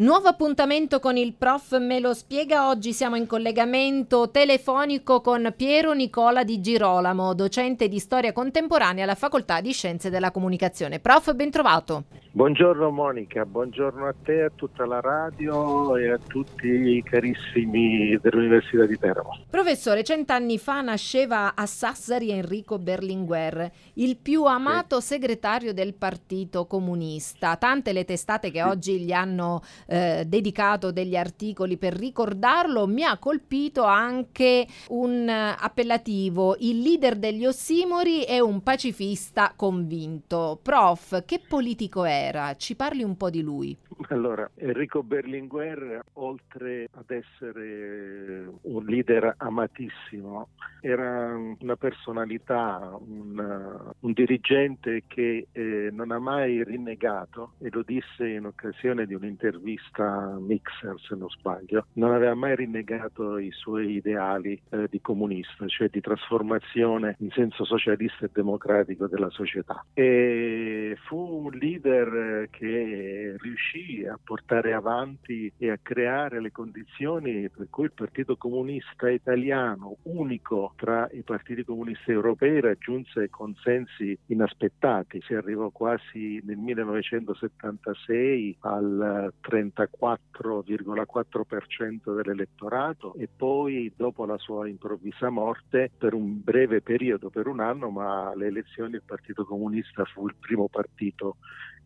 Nuovo appuntamento con il prof me lo spiega. Oggi siamo in collegamento telefonico con Piero Nicola Di Girolamo, docente di storia contemporanea alla Facoltà di Scienze della Comunicazione. Prof, ben trovato. Buongiorno Monica, buongiorno a te, a tutta la radio e a tutti i carissimi dell'Università di Teramo. Professore, cent'anni fa nasceva a Sassari Enrico Berlinguer, il più amato sì. segretario del Partito Comunista. Tante le testate che sì. oggi gli hanno eh, dedicato degli articoli per ricordarlo, mi ha colpito anche un appellativo, il leader degli ossimori e un pacifista convinto. Prof, che politico era? Ci parli un po' di lui. Allora, Enrico Berlinguer, oltre ad essere un leader amatissimo, era una personalità, un, un dirigente che eh, non ha mai rinnegato, e lo disse in occasione di un'intervista Mixer, se non sbaglio, non aveva mai rinnegato i suoi ideali eh, di comunista, cioè di trasformazione in senso socialista e democratico della società. E fu un leader che riuscì a portare avanti e a creare le condizioni per cui il Partito Comunista Italiano, unico tra i partiti comunisti europei, raggiunse consensi inaspettati. Si arrivò quasi nel 1976 al 34,4% dell'elettorato e poi dopo la sua improvvisa morte per un breve periodo, per un anno, ma le elezioni il Partito Comunista fu il primo partito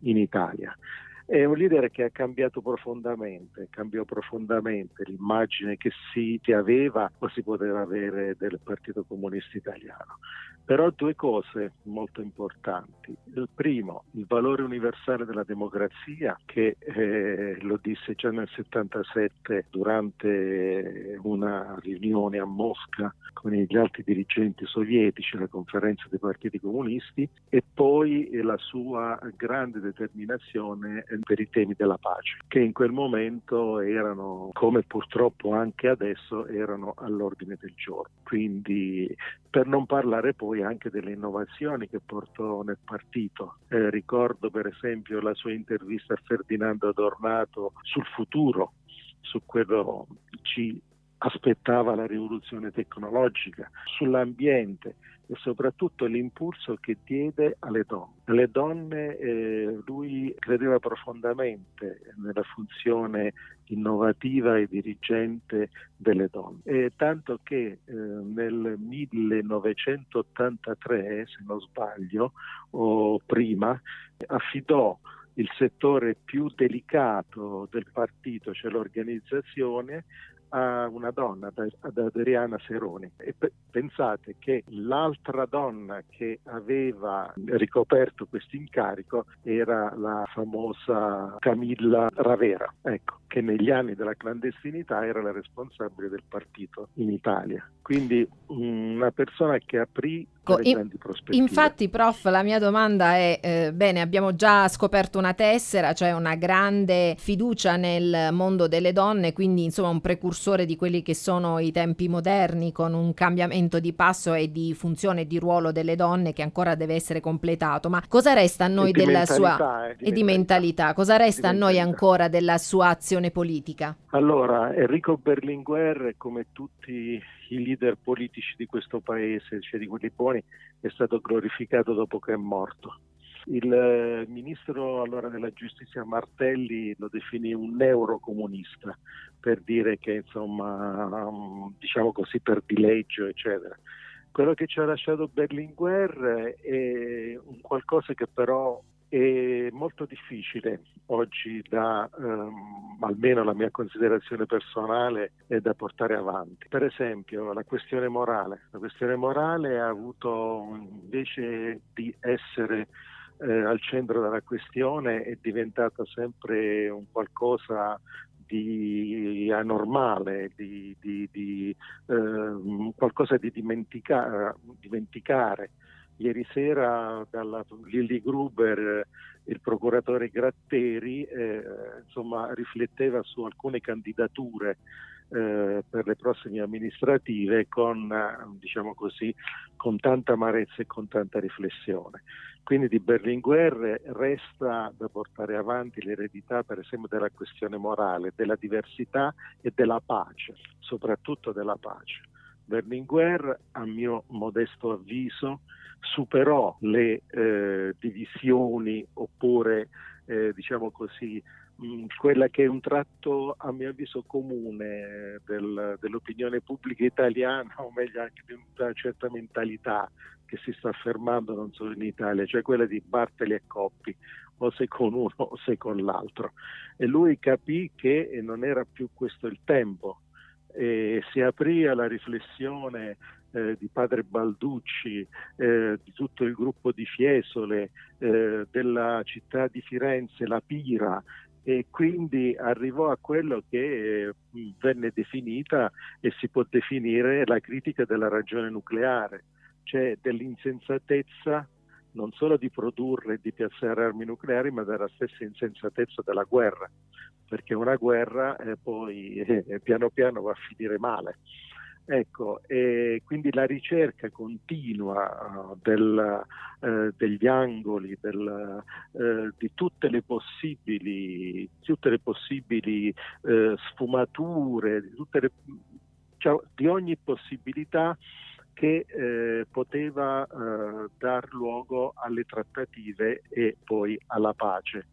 in Italia. È un leader che ha cambiato profondamente, cambiò profondamente l'immagine che si aveva o si poteva avere del Partito Comunista Italiano. Però due cose molto importanti. Il primo, il valore universale della democrazia, che eh, lo disse già nel 77 durante una riunione a Mosca con gli altri dirigenti sovietici, la conferenza dei partiti comunisti, e poi la sua grande determinazione per i temi della pace, che in quel momento erano, come purtroppo anche adesso, erano all'ordine del giorno. Quindi per non parlare poi anche delle innovazioni che portò nel partito. Eh, ricordo per esempio la sua intervista a Ferdinando Adornato sul futuro, su quello ci aspettava la rivoluzione tecnologica, sull'ambiente e soprattutto l'impulso che diede alle donne. Le donne eh, lui credeva profondamente nella funzione innovativa e dirigente delle donne, e tanto che eh, nel 1983, se non sbaglio, o prima, affidò il settore più delicato del partito, cioè l'organizzazione, a una donna, ad Adriana Seroni. E pensate che l'altra donna che aveva ricoperto questo incarico era la famosa Camilla Ravera, ecco, che negli anni della clandestinità era la responsabile del partito in Italia. Quindi una persona che aprì Ecco, in, infatti, prof, la mia domanda è: eh, bene, abbiamo già scoperto una tessera, cioè una grande fiducia nel mondo delle donne, quindi insomma un precursore di quelli che sono i tempi moderni, con un cambiamento di passo e di funzione e di ruolo delle donne che ancora deve essere completato. Ma cosa resta a noi della sua eh, di e di mentalità? Cosa resta a noi ancora della sua azione politica? Allora, Enrico Berlinguer, come tutti i leader politici di questo paese, cioè di quelli buoni, è stato glorificato dopo che è morto. Il eh, ministro allora della giustizia Martelli lo definì un neurocomunista per dire che insomma diciamo così per dileggio eccetera. Quello che ci ha lasciato Berlinguer è un qualcosa che però è molto difficile oggi da, ehm, almeno la mia considerazione personale, è da portare avanti. Per esempio la questione morale. La questione morale ha avuto, invece di essere eh, al centro della questione, è diventata sempre un qualcosa di anormale, di, di, di eh, qualcosa di dimentica- dimenticare Ieri sera dalla Lilly Gruber il procuratore Gratteri eh, insomma, rifletteva su alcune candidature eh, per le prossime amministrative con, eh, diciamo così, con tanta amarezza e con tanta riflessione. Quindi di Berlinguer resta da portare avanti l'eredità per esempio della questione morale, della diversità e della pace, soprattutto della pace. Berlinguer, a mio modesto avviso, superò le eh, divisioni oppure eh, diciamo così mh, quella che è un tratto a mio avviso comune del, dell'opinione pubblica italiana o meglio anche di una certa mentalità che si sta affermando non solo in Italia, cioè quella di Bartoli e Coppi, o sei con uno o sei con l'altro. E lui capì che non era più questo il tempo, e si aprì alla riflessione eh, di padre Balducci, eh, di tutto il gruppo di Fiesole, eh, della città di Firenze, la Pira, e quindi arrivò a quello che eh, venne definita e si può definire la critica della ragione nucleare, cioè dell'insensatezza non solo di produrre e di piazzare armi nucleari, ma della stessa insensatezza della guerra, perché una guerra eh, poi eh, piano piano va a finire male. Ecco, e quindi la ricerca continua uh, del, uh, degli angoli, del, uh, di tutte le possibili, tutte le possibili sfumature, di, le, cioè, di, ogni possibilità che eh, poteva dar luogo alle trattative e poi alla pace.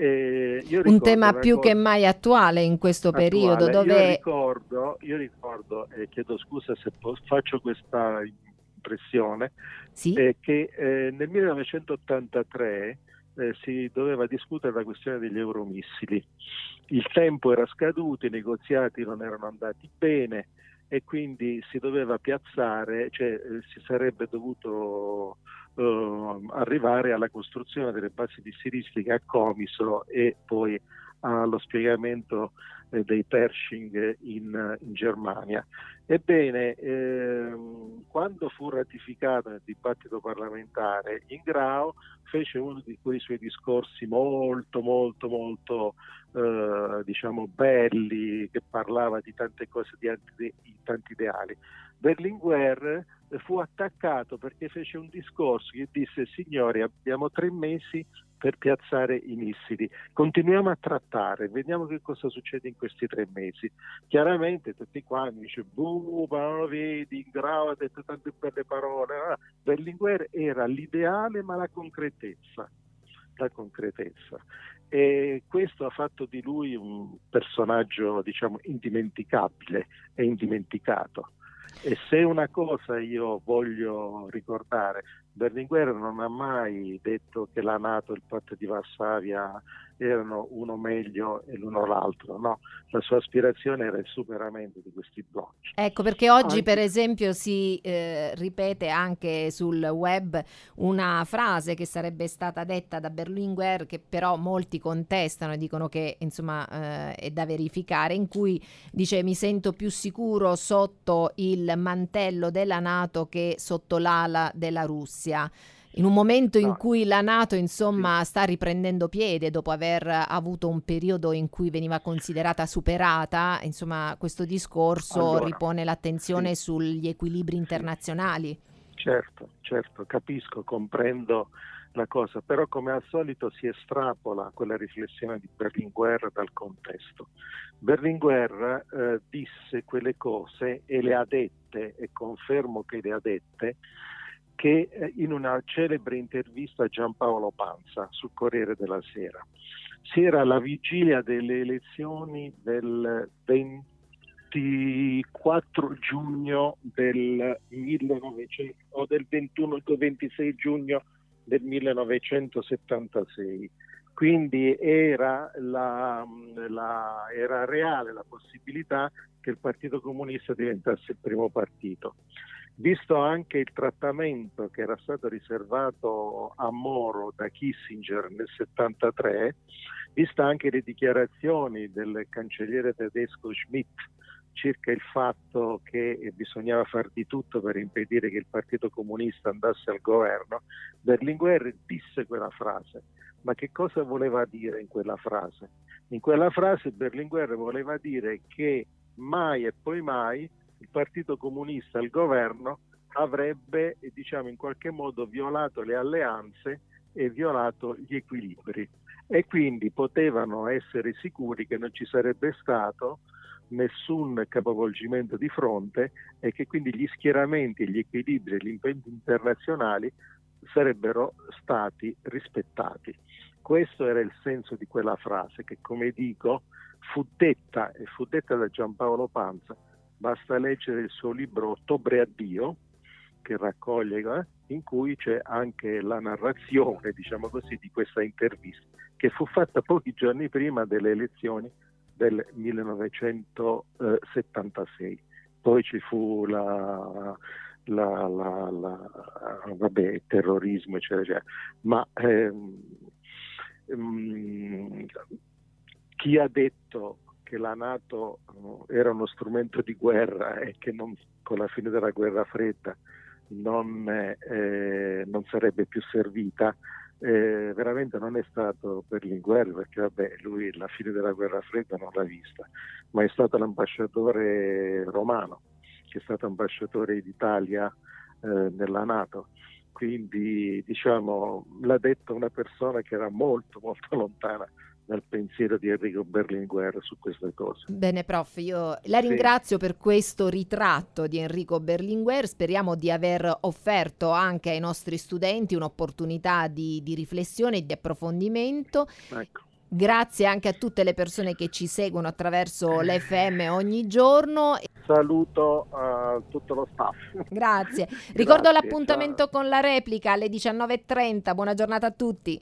Eh, un tema più che mai attuale in questo attuale. periodo. Dove... Io ricordo, io ricordo e eh, chiedo scusa se faccio questa impressione, sì? eh, che eh, nel 1983 eh, si doveva discutere la questione degli euromissili. Il tempo era scaduto, i negoziati non erano andati bene e quindi si doveva piazzare, cioè eh, si sarebbe dovuto eh, arrivare alla costruzione delle basi missilistiche a Comiso e poi allo spiegamento eh, dei Pershing in, in Germania. Ebbene, ehm, quando fu ratificato nel dibattito parlamentare, Ingrao fece uno di quei suoi discorsi molto, molto, molto, eh, diciamo, belli, che parlava di tante cose, di, di tanti ideali. Berlinguer fu attaccato perché fece un discorso che disse signori abbiamo tre mesi per piazzare i missili, continuiamo a trattare, vediamo che cosa succede in questi tre mesi. Chiaramente tutti quanti dice buh, ma non lo vedi, Grau ha detto tante belle parole, ah, Berlinguer era l'ideale ma la concretezza, la concretezza. E questo ha fatto di lui un personaggio diciamo indimenticabile e indimenticato. E se una cosa io voglio ricordare, Berlinguer non ha mai detto che la Nato il patto di Varsavia erano uno meglio e l'uno l'altro, no, la sua aspirazione era il superamento di questi blocchi. Ecco perché oggi anche... per esempio si eh, ripete anche sul web una frase che sarebbe stata detta da Berlinguer che però molti contestano e dicono che insomma eh, è da verificare in cui dice mi sento più sicuro sotto il mantello della Nato che sotto l'ala della Russia in un momento in cui la Nato insomma sta riprendendo piede dopo aver avuto un periodo in cui veniva considerata superata, insomma questo discorso allora, ripone l'attenzione sì. sugli equilibri internazionali. Certo, certo, capisco, comprendo la cosa, però come al solito si estrapola quella riflessione di Berlinguer dal contesto. Berlinguer eh, disse quelle cose e le ha dette, e confermo che le ha dette, che eh, in una celebre intervista a Giampaolo Panza sul Corriere della Sera. Si era alla vigilia delle elezioni del 24 giugno del 1900 o del 21 26 giugno del 1976. Quindi era, la, la, era reale la possibilità che il Partito Comunista diventasse il primo partito visto anche il trattamento che era stato riservato a Moro da Kissinger nel 73, vista anche le dichiarazioni del cancelliere tedesco Schmidt circa il fatto che bisognava far di tutto per impedire che il Partito Comunista andasse al governo, Berlinguer disse quella frase. Ma che cosa voleva dire in quella frase? In quella frase Berlinguer voleva dire che mai e poi mai il Partito Comunista al governo avrebbe diciamo, in qualche modo violato le alleanze e violato gli equilibri e quindi potevano essere sicuri che non ci sarebbe stato nessun capovolgimento di fronte e che quindi gli schieramenti, gli equilibri e gli impegni internazionali sarebbero stati rispettati. Questo era il senso di quella frase che, come dico, fu detta e fu detta da Giampaolo Panza. Basta leggere il suo libro Ottobre a Dio, che raccoglie, eh, in cui c'è anche la narrazione, diciamo così, di questa intervista, che fu fatta pochi giorni prima delle elezioni del 1976. Poi ci fu la, la, la, la vabbè, terrorismo, eccetera, eccetera. Ma ehm, ehm, chi ha detto che la Nato eh, era uno strumento di guerra e che non, con la fine della guerra fredda non, eh, non sarebbe più servita, eh, veramente non è stato Berlinguer perché vabbè, lui la fine della guerra fredda non l'ha vista, ma è stato l'ambasciatore romano, che è stato ambasciatore d'Italia eh, nella Nato. Quindi diciamo l'ha detto una persona che era molto molto lontana dal pensiero di Enrico Berlinguer su queste cose. Bene, prof, io la ringrazio sì. per questo ritratto di Enrico Berlinguer. Speriamo di aver offerto anche ai nostri studenti un'opportunità di, di riflessione e di approfondimento. Ecco. Grazie anche a tutte le persone che ci seguono attraverso l'FM ogni giorno. Saluto uh, tutto lo staff. Grazie. Ricordo Grazie, l'appuntamento ciao. con la replica alle 19.30. Buona giornata a tutti.